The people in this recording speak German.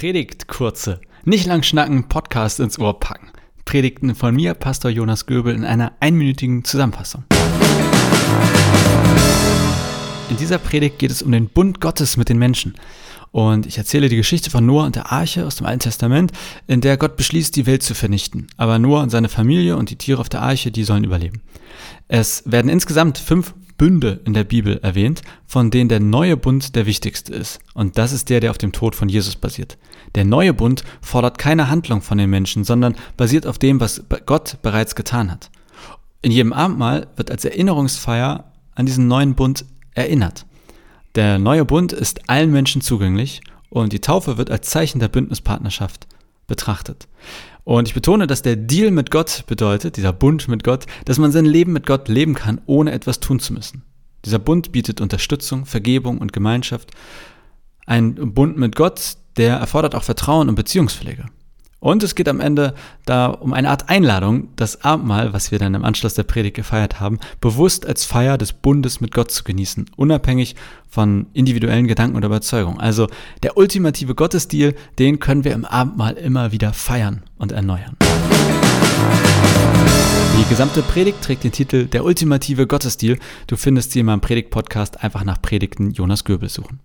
Predigt kurze, nicht lang schnacken, Podcast ins Ohr packen. Predigten von mir, Pastor Jonas Göbel, in einer einminütigen Zusammenfassung. In dieser Predigt geht es um den Bund Gottes mit den Menschen. Und ich erzähle die Geschichte von Noah und der Arche aus dem Alten Testament, in der Gott beschließt, die Welt zu vernichten. Aber Noah und seine Familie und die Tiere auf der Arche, die sollen überleben. Es werden insgesamt fünf Bünde in der Bibel erwähnt, von denen der neue Bund der wichtigste ist. Und das ist der, der auf dem Tod von Jesus basiert. Der neue Bund fordert keine Handlung von den Menschen, sondern basiert auf dem, was Gott bereits getan hat. In jedem Abendmahl wird als Erinnerungsfeier an diesen neuen Bund erinnert. Der neue Bund ist allen Menschen zugänglich und die Taufe wird als Zeichen der Bündnispartnerschaft betrachtet. Und ich betone, dass der Deal mit Gott bedeutet, dieser Bund mit Gott, dass man sein Leben mit Gott leben kann, ohne etwas tun zu müssen. Dieser Bund bietet Unterstützung, Vergebung und Gemeinschaft. Ein Bund mit Gott, der erfordert auch Vertrauen und Beziehungspflege. Und es geht am Ende da um eine Art Einladung, das Abendmahl, was wir dann im Anschluss der Predigt gefeiert haben, bewusst als Feier des Bundes mit Gott zu genießen, unabhängig von individuellen Gedanken oder Überzeugungen. Also der ultimative Gottesdeal, den können wir im Abendmahl immer wieder feiern und erneuern. Die gesamte Predigt trägt den Titel Der ultimative Gottesdeal. Du findest sie in meinem Predigt-Podcast einfach nach Predigten Jonas Göbel suchen.